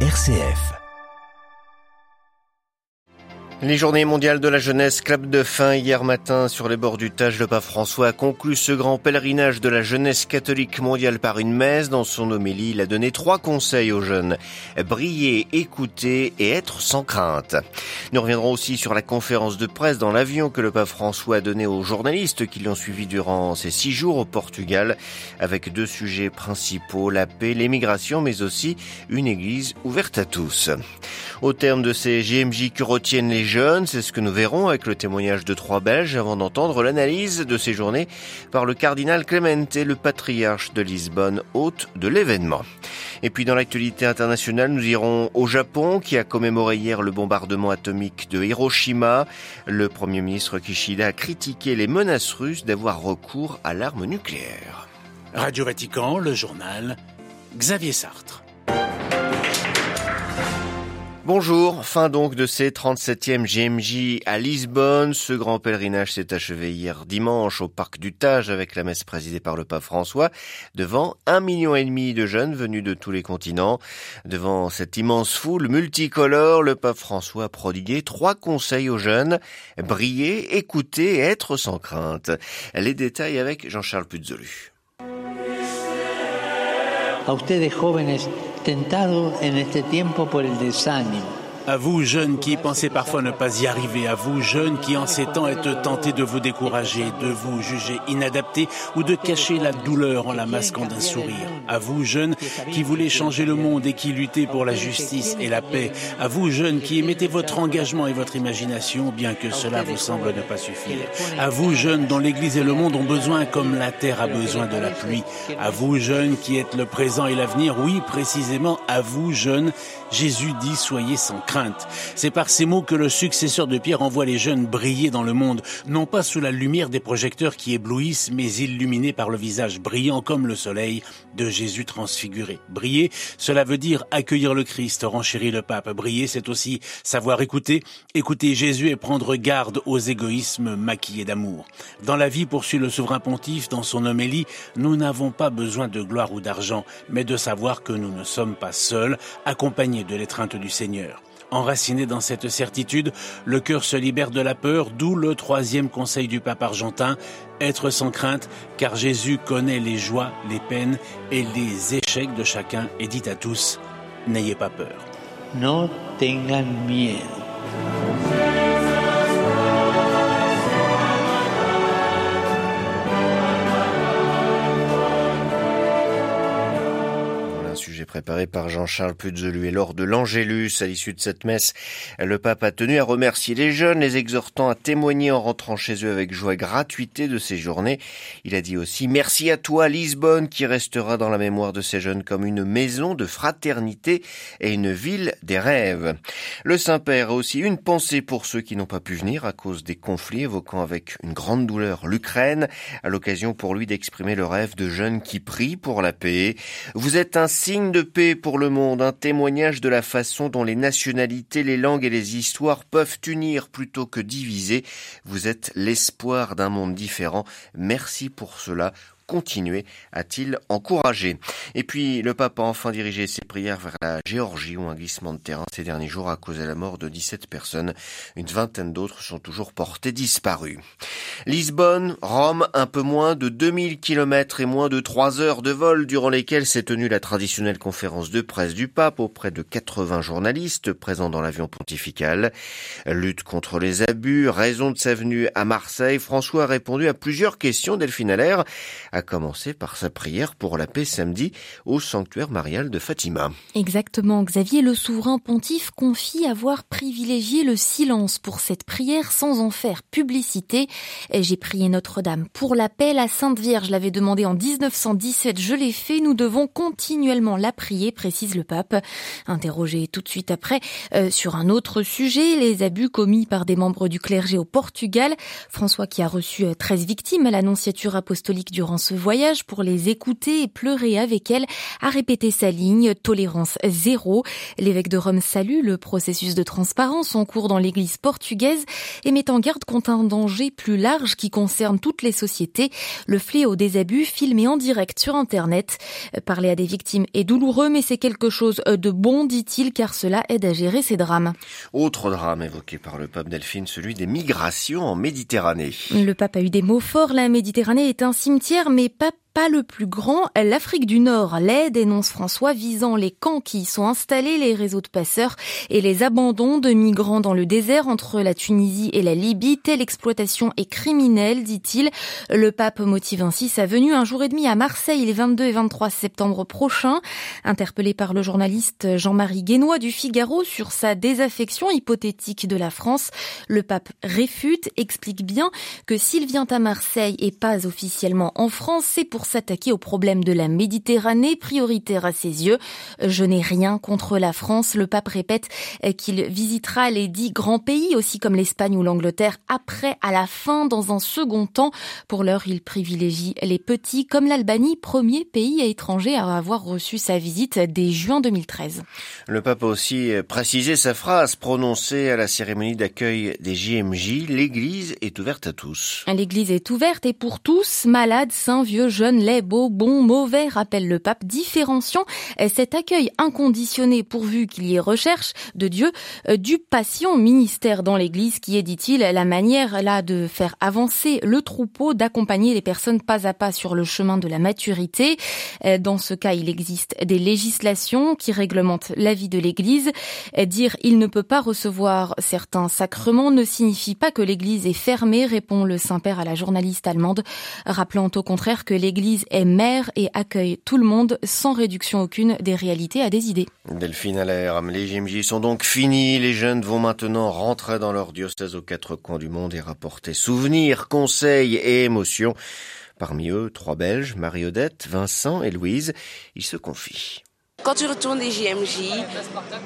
RCF. Les journées mondiales de la jeunesse clap de fin hier matin sur les bords du Tage. Le pape François a conclu ce grand pèlerinage de la jeunesse catholique mondiale par une messe. Dans son homélie, il a donné trois conseils aux jeunes. Briller, écouter et être sans crainte. Nous reviendrons aussi sur la conférence de presse dans l'avion que le pape François a donné aux journalistes qui l'ont suivi durant ces six jours au Portugal avec deux sujets principaux, la paix, l'émigration, mais aussi une église ouverte à tous. Au terme de ces GMJ que retiennent les jeunes, c'est ce que nous verrons avec le témoignage de trois Belges avant d'entendre l'analyse de ces journées par le cardinal Clemente, le patriarche de Lisbonne, hôte de l'événement. Et puis dans l'actualité internationale, nous irons au Japon qui a commémoré hier le bombardement atomique de Hiroshima. Le premier ministre Kishida a critiqué les menaces russes d'avoir recours à l'arme nucléaire. Radio Vatican, le journal, Xavier Sartre. Bonjour, fin donc de ces 37e GMJ à Lisbonne. Ce grand pèlerinage s'est achevé hier dimanche au parc du Tage avec la messe présidée par le pape François devant un million et demi de jeunes venus de tous les continents. Devant cette immense foule multicolore, le pape François a prodigué trois conseils aux jeunes. Briller, écouter être sans crainte. Les détails avec Jean-Charles Puzolu. A ustedes jóvenes tentados en este tiempo por el desánimo À vous, jeunes qui pensez parfois ne pas y arriver, à vous, jeunes qui en ces temps êtes tentés de vous décourager, de vous juger inadaptés ou de cacher la douleur en la masquant d'un sourire. À vous, jeunes qui voulez changer le monde et qui luttez pour la justice et la paix. À vous, jeunes qui mettez votre engagement et votre imagination, bien que cela vous semble ne pas suffire. À vous, jeunes dont l'Église et le monde ont besoin comme la terre a besoin de la pluie. À vous, jeunes qui êtes le présent et l'avenir, oui, précisément à vous, jeunes, Jésus dit soyez sans crainte. C'est par ces mots que le successeur de Pierre envoie les jeunes briller dans le monde, non pas sous la lumière des projecteurs qui éblouissent, mais illuminés par le visage brillant comme le soleil de Jésus transfiguré. Briller, cela veut dire accueillir le Christ, renchérit le pape. Briller, c'est aussi savoir écouter, écouter Jésus et prendre garde aux égoïsmes maquillés d'amour. Dans la vie, poursuit le souverain pontife dans son homélie, nous n'avons pas besoin de gloire ou d'argent, mais de savoir que nous ne sommes pas seuls, accompagnés de l'étreinte du Seigneur. Enraciné dans cette certitude, le cœur se libère de la peur, d'où le troisième conseil du pape argentin, être sans crainte, car Jésus connaît les joies, les peines et les échecs de chacun et dit à tous, n'ayez pas peur. No. Préparé par Jean-Charles Puzelu. Et lors de l'Angélus, à l'issue de cette messe, le pape a tenu à remercier les jeunes, les exhortant à témoigner en rentrant chez eux avec joie et gratuité de ces journées. Il a dit aussi merci à toi, Lisbonne, qui restera dans la mémoire de ces jeunes comme une maison de fraternité et une ville des rêves. Le Saint-Père a aussi une pensée pour ceux qui n'ont pas pu venir à cause des conflits, évoquant avec une grande douleur l'Ukraine, à l'occasion pour lui d'exprimer le rêve de jeunes qui prient pour la paix. Vous êtes un signe de paix pour le monde, un témoignage de la façon dont les nationalités, les langues et les histoires peuvent unir plutôt que diviser. Vous êtes l'espoir d'un monde différent. Merci pour cela continuer, a-t-il encouragé. Et puis, le pape a enfin dirigé ses prières vers la Géorgie où un glissement de terrain ces derniers jours a causé la mort de 17 personnes. Une vingtaine d'autres sont toujours portées disparues. Lisbonne, Rome, un peu moins de 2000 km et moins de 3 heures de vol durant lesquelles s'est tenue la traditionnelle conférence de presse du pape auprès de 80 journalistes présents dans l'avion pontifical. Lutte contre les abus, raison de sa venue à Marseille, François a répondu à plusieurs questions Delphine Allaire a commencé par sa prière pour la paix samedi au sanctuaire marial de Fatima. Exactement, Xavier, le souverain pontife confie avoir privilégié le silence pour cette prière sans en faire publicité. J'ai prié Notre-Dame pour la paix, la Sainte Vierge l'avait demandé en 1917, je l'ai fait, nous devons continuellement la prier, précise le pape. Interrogé tout de suite après euh, sur un autre sujet, les abus commis par des membres du clergé au Portugal, François qui a reçu 13 euh, victimes à l'annonciature apostolique durant ce voyage pour les écouter et pleurer avec elles, a répété sa ligne tolérance zéro. L'évêque de Rome salue le processus de transparence en cours dans l'église portugaise et met en garde contre un danger plus large qui concerne toutes les sociétés, le fléau des abus filmés en direct sur Internet. Parler à des victimes est douloureux, mais c'est quelque chose de bon, dit-il, car cela aide à gérer ces drames. Autre drame évoqué par le pape Delphine, celui des migrations en Méditerranée. Le pape a eu des mots forts. La Méditerranée est un cimetière, mais pas pas le plus grand, l'Afrique du Nord l'aide, dénonce François, visant les camps qui y sont installés, les réseaux de passeurs et les abandons de migrants dans le désert entre la Tunisie et la Libye. Telle exploitation est criminelle, dit-il. Le pape motive ainsi sa venue un jour et demi à Marseille les 22 et 23 septembre prochains. Interpellé par le journaliste Jean-Marie Guénois du Figaro sur sa désaffection hypothétique de la France, le pape réfute, explique bien que s'il vient à Marseille et pas officiellement en France, c'est pour s'attaquer au problème de la Méditerranée, prioritaire à ses yeux. Je n'ai rien contre la France. Le pape répète qu'il visitera les dix grands pays, aussi comme l'Espagne ou l'Angleterre, après, à la fin, dans un second temps. Pour l'heure, il privilégie les petits, comme l'Albanie, premier pays étranger à avoir reçu sa visite dès juin 2013. Le pape a aussi précisé sa phrase prononcée à la cérémonie d'accueil des JMJ. L'église est ouverte à tous. L'église est ouverte et pour tous, malades, saints, vieux, jeunes, les beaux, bons, mauvais, rappelle le pape, différenciant cet accueil inconditionné pourvu qu'il y ait recherche de Dieu euh, du patient ministère dans l'Église qui est, dit-il, la manière là de faire avancer le troupeau, d'accompagner les personnes pas à pas sur le chemin de la maturité. Euh, dans ce cas, il existe des législations qui réglementent la vie de l'Église. Dire il ne peut pas recevoir certains sacrements ne signifie pas que l'Église est fermée, répond le Saint-Père à la journaliste allemande, rappelant au contraire que l'Église l'Église est mère et accueille tout le monde sans réduction aucune des réalités à des idées. Delphine Allaire, les JMJ sont donc finis. Les jeunes vont maintenant rentrer dans leur diocèse aux quatre coins du monde et rapporter souvenirs, conseils et émotions. Parmi eux, trois Belges, Marie-Odette, Vincent et Louise. Ils se confient. Quand tu retournes des JMJ,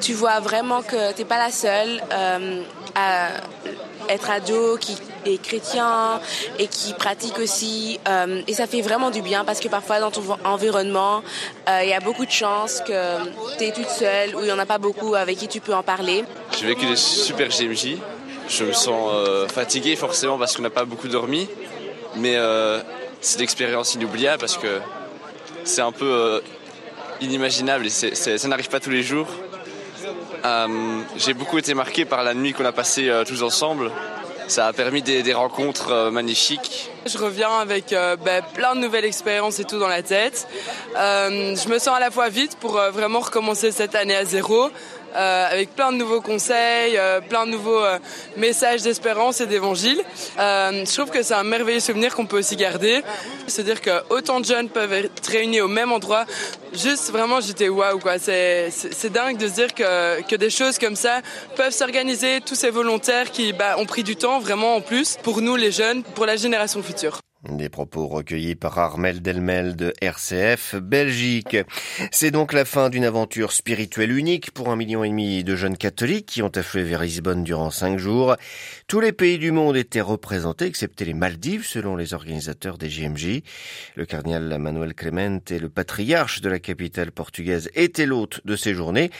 tu vois vraiment que tu n'es pas la seule euh, à être ado, qui est chrétien et qui pratique aussi. Euh, et ça fait vraiment du bien parce que parfois dans ton environnement, euh, il y a beaucoup de chances que tu es toute seule ou il n'y en a pas beaucoup avec qui tu peux en parler. J'ai vécu des super GMJ. Je me sens euh, fatigué forcément parce qu'on n'a pas beaucoup dormi. Mais c'est l'expérience inoubliable parce que c'est un peu inimaginable et ça n'arrive pas tous les jours. Euh, j'ai beaucoup été marqué par la nuit qu'on a passée euh, tous ensemble. Ça a permis des, rencontres euh, magnifiques. Je reviens avec ben, plein de nouvelles expériences et tout dans la tête. je me sens à la fois vite pour vraiment recommencer cette année à zéro, euh, avec plein de nouveaux conseils, euh, plein de nouveaux euh, messages d'espérance et d'évangile. je trouve que c'est un merveilleux souvenir qu'on peut aussi garder. C'est-à-dire que autant de jeunes peuvent être réunis au même endroit. Juste vraiment, j'étais waouh quoi. C'est dingue de se dire que, que des choses comme ça peuvent s'organiser. Tous ces volontaires qui bah, ont pris du temps vraiment en plus pour nous les jeunes, pour la génération future. Des propos recueillis par Armel Delmel de RCF Belgique. C'est donc la fin d'une aventure spirituelle unique pour un million et demi de jeunes catholiques qui ont afflué vers Lisbonne durant cinq jours. Tous les pays du monde étaient représentés, excepté les Maldives, selon les organisateurs des JMJ. Le cardinal Manuel Clement et le patriarche de la capitale portugaise étaient l'hôte de ces journées.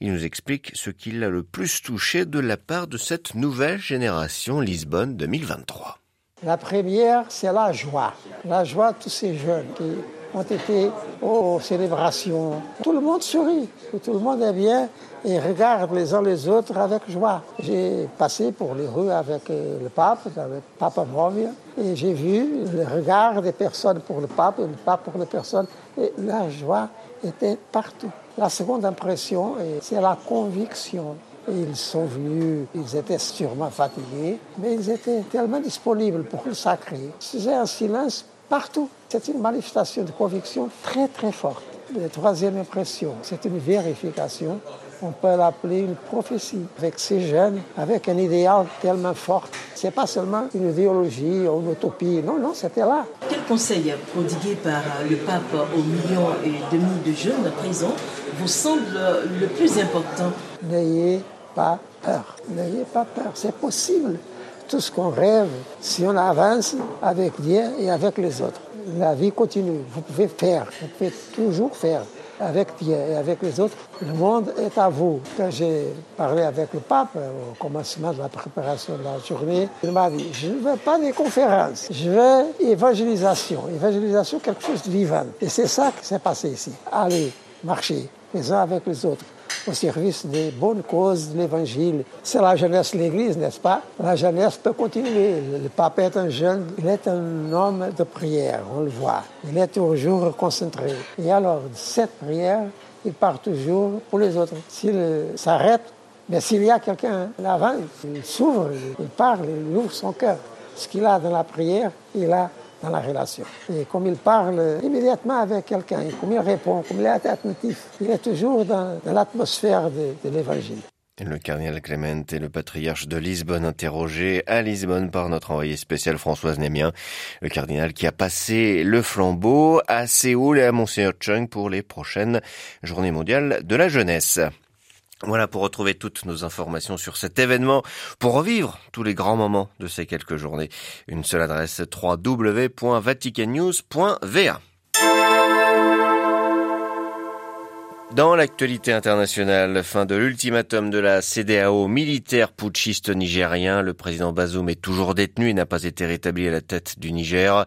Il nous explique ce qui l'a le plus touché de la part de cette nouvelle génération Lisbonne 2023. La première, c'est la joie. La joie de tous ces jeunes qui ont été aux célébrations. Tout le monde sourit, tout le monde est bien et regarde les uns les autres avec joie. J'ai passé pour les rues avec euh, le pape, avec Papa Movia, et j'ai vu le regard des personnes pour le pape et le pape pour les personnes. Et la joie était partout. La seconde impression, c'est la conviction ils sont venus, ils étaient sûrement fatigués, mais ils étaient tellement disponibles pour le sacré. C'est un silence partout. C'est une manifestation de conviction très très forte. La troisième impression, c'est une vérification. On peut l'appeler une prophétie. Avec ces jeunes, avec un idéal tellement fort. C'est pas seulement une idéologie ou une utopie. Non, non, c'était là. Quel conseil prodigué par le pape aux millions et demi de jeunes à présent vous semble le plus important? N'ayez pas peur. N'ayez pas peur. C'est possible. tout ce qu'on rêve, si on avance avec Dieu et avec les autres. La vie continue. Vous pouvez faire, vous pouvez toujours faire avec Dieu et avec les autres. Le monde est à vous. Quand j'ai parlé avec le pape au commencement de la préparation de la journée, il m'a dit, je ne veux pas des conférences, je veux évangélisation. Évangélisation, quelque chose de vivant. Et c'est ça qui s'est passé ici. Allez, marcher les uns avec les autres au service des bonnes causes de l'Évangile. C'est la jeunesse de l'Église, n'est-ce pas? La jeunesse peut continuer. Le pape est un jeune, il est un homme de prière, on le voit. Il est toujours concentré. Et alors, cette prière, il part toujours pour les autres. S'il s'arrête, mais s'il y a quelqu'un là-bas, il s'ouvre, il parle, il ouvre son cœur. Ce qu'il a dans la prière, il a dans la relation. Et comme il parle immédiatement avec quelqu'un, comme il répond, comme il est attentif, il est toujours dans, dans l'atmosphère de, de l'évangile. Le cardinal Clément et le patriarche de Lisbonne interrogé à Lisbonne par notre envoyé spécial Françoise Némien. Le cardinal qui a passé le flambeau à Séoul et à Monseigneur Chung pour les prochaines journées mondiales de la jeunesse. Voilà pour retrouver toutes nos informations sur cet événement, pour revivre tous les grands moments de ces quelques journées. Une seule adresse www.vaticannews.va. Dans l'actualité internationale, fin de l'ultimatum de la CDAO militaire putschiste nigérien, le président Bazoum est toujours détenu et n'a pas été rétabli à la tête du Niger.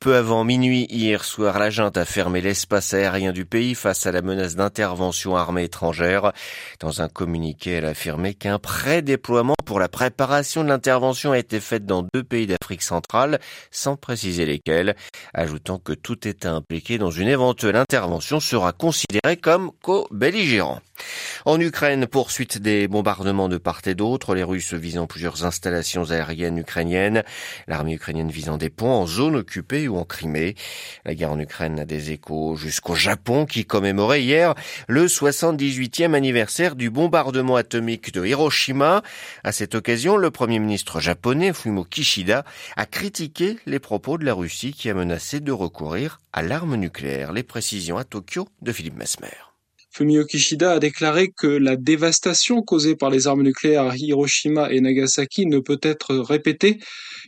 Peu avant minuit hier soir, la junte a fermé l'espace aérien du pays face à la menace d'intervention armée étrangère. Dans un communiqué, elle a affirmé qu'un pré-déploiement pour la préparation de l'intervention a été fait dans deux pays d'Afrique centrale, sans préciser lesquels, ajoutant que tout État impliqué dans une éventuelle intervention sera considéré comme co-belligérant. En Ukraine, poursuite des bombardements de part et d'autre, les Russes visant plusieurs installations aériennes ukrainiennes, l'armée ukrainienne visant des ponts en zone occupée ou en Crimée. La guerre en Ukraine a des échos jusqu'au Japon qui commémorait hier le 78e anniversaire du bombardement atomique de Hiroshima. À cette occasion, le premier ministre japonais Fumio Kishida a critiqué les propos de la Russie qui a menacé de recourir à l'arme nucléaire. Les précisions à Tokyo de Philippe Mesmer. Fumio Kishida a déclaré que la dévastation causée par les armes nucléaires à Hiroshima et Nagasaki ne peut être répétée.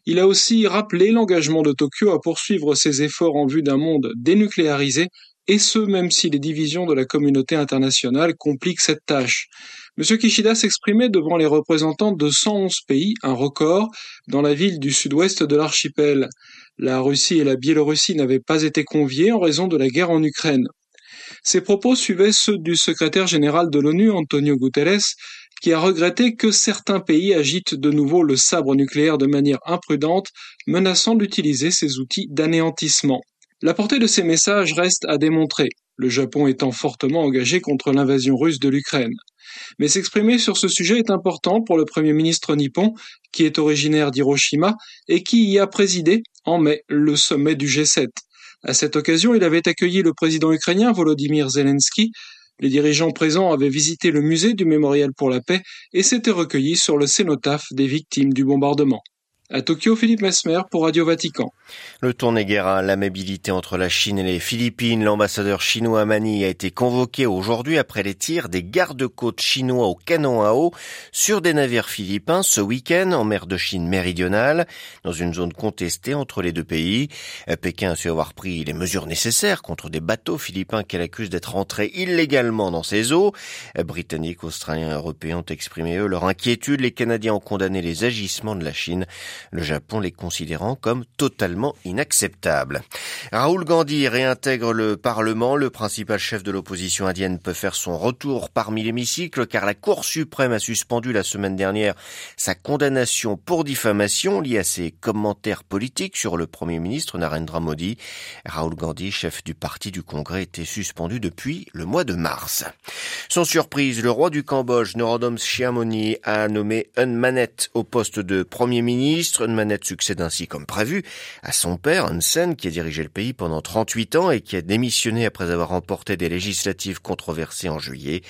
Il a aussi rappelé l'engagement de Tokyo à poursuivre ses efforts en vue d'un monde dénucléarisé, et ce même si les divisions de la communauté internationale compliquent cette tâche. M. Kishida s'exprimait devant les représentants de 111 pays, un record, dans la ville du sud-ouest de l'archipel. La Russie et la Biélorussie n'avaient pas été conviées en raison de la guerre en Ukraine. Ces propos suivaient ceux du secrétaire général de l'ONU, Antonio Guterres, qui a regretté que certains pays agitent de nouveau le sabre nucléaire de manière imprudente, menaçant d'utiliser ces outils d'anéantissement. La portée de ces messages reste à démontrer, le Japon étant fortement engagé contre l'invasion russe de l'Ukraine. Mais s'exprimer sur ce sujet est important pour le Premier ministre nippon, qui est originaire d'Hiroshima et qui y a présidé, en mai, le sommet du G7. À cette occasion, il avait accueilli le président ukrainien Volodymyr Zelensky. Les dirigeants présents avaient visité le musée du Mémorial pour la paix et s'étaient recueillis sur le cénotaphe des victimes du bombardement. À Tokyo, Philippe Mesmer pour Radio Vatican. Le tourné guerre à l'amabilité entre la Chine et les Philippines. L'ambassadeur chinois à Manille a été convoqué aujourd'hui après les tirs des gardes-côtes chinois au canon à eau sur des navires philippins ce week-end en mer de Chine méridionale, dans une zone contestée entre les deux pays. Pékin a su avoir pris les mesures nécessaires contre des bateaux philippins qu'elle accuse d'être entrés illégalement dans ses eaux. Britanniques, Australiens Européens ont exprimé eux leur inquiétude. Les Canadiens ont condamné les agissements de la Chine le Japon les considérant comme totalement inacceptables. Raoul Gandhi réintègre le Parlement. Le principal chef de l'opposition indienne peut faire son retour parmi l'hémicycle car la Cour suprême a suspendu la semaine dernière sa condamnation pour diffamation liée à ses commentaires politiques sur le Premier ministre Narendra Modi. Raoul Gandhi, chef du parti du Congrès, était suspendu depuis le mois de mars. Sans surprise, le roi du Cambodge, Norodom Sihamoni, a nommé Un Manet au poste de Premier ministre ministre. Manette succède ainsi comme prévu à son père, Hun Sen, qui a dirigé le pays pendant 38 ans et qui a démissionné après avoir remporté des législatives controversées en juillet.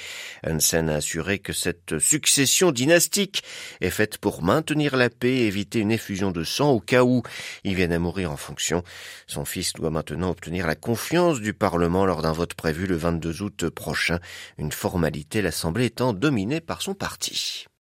Hun Sen a assuré que cette succession dynastique est faite pour maintenir la paix et éviter une effusion de sang au cas où il vienne à mourir en fonction. Son fils doit maintenant obtenir la confiance du Parlement lors d'un vote prévu le 22 août prochain, une formalité l'Assemblée étant dominée par son parti.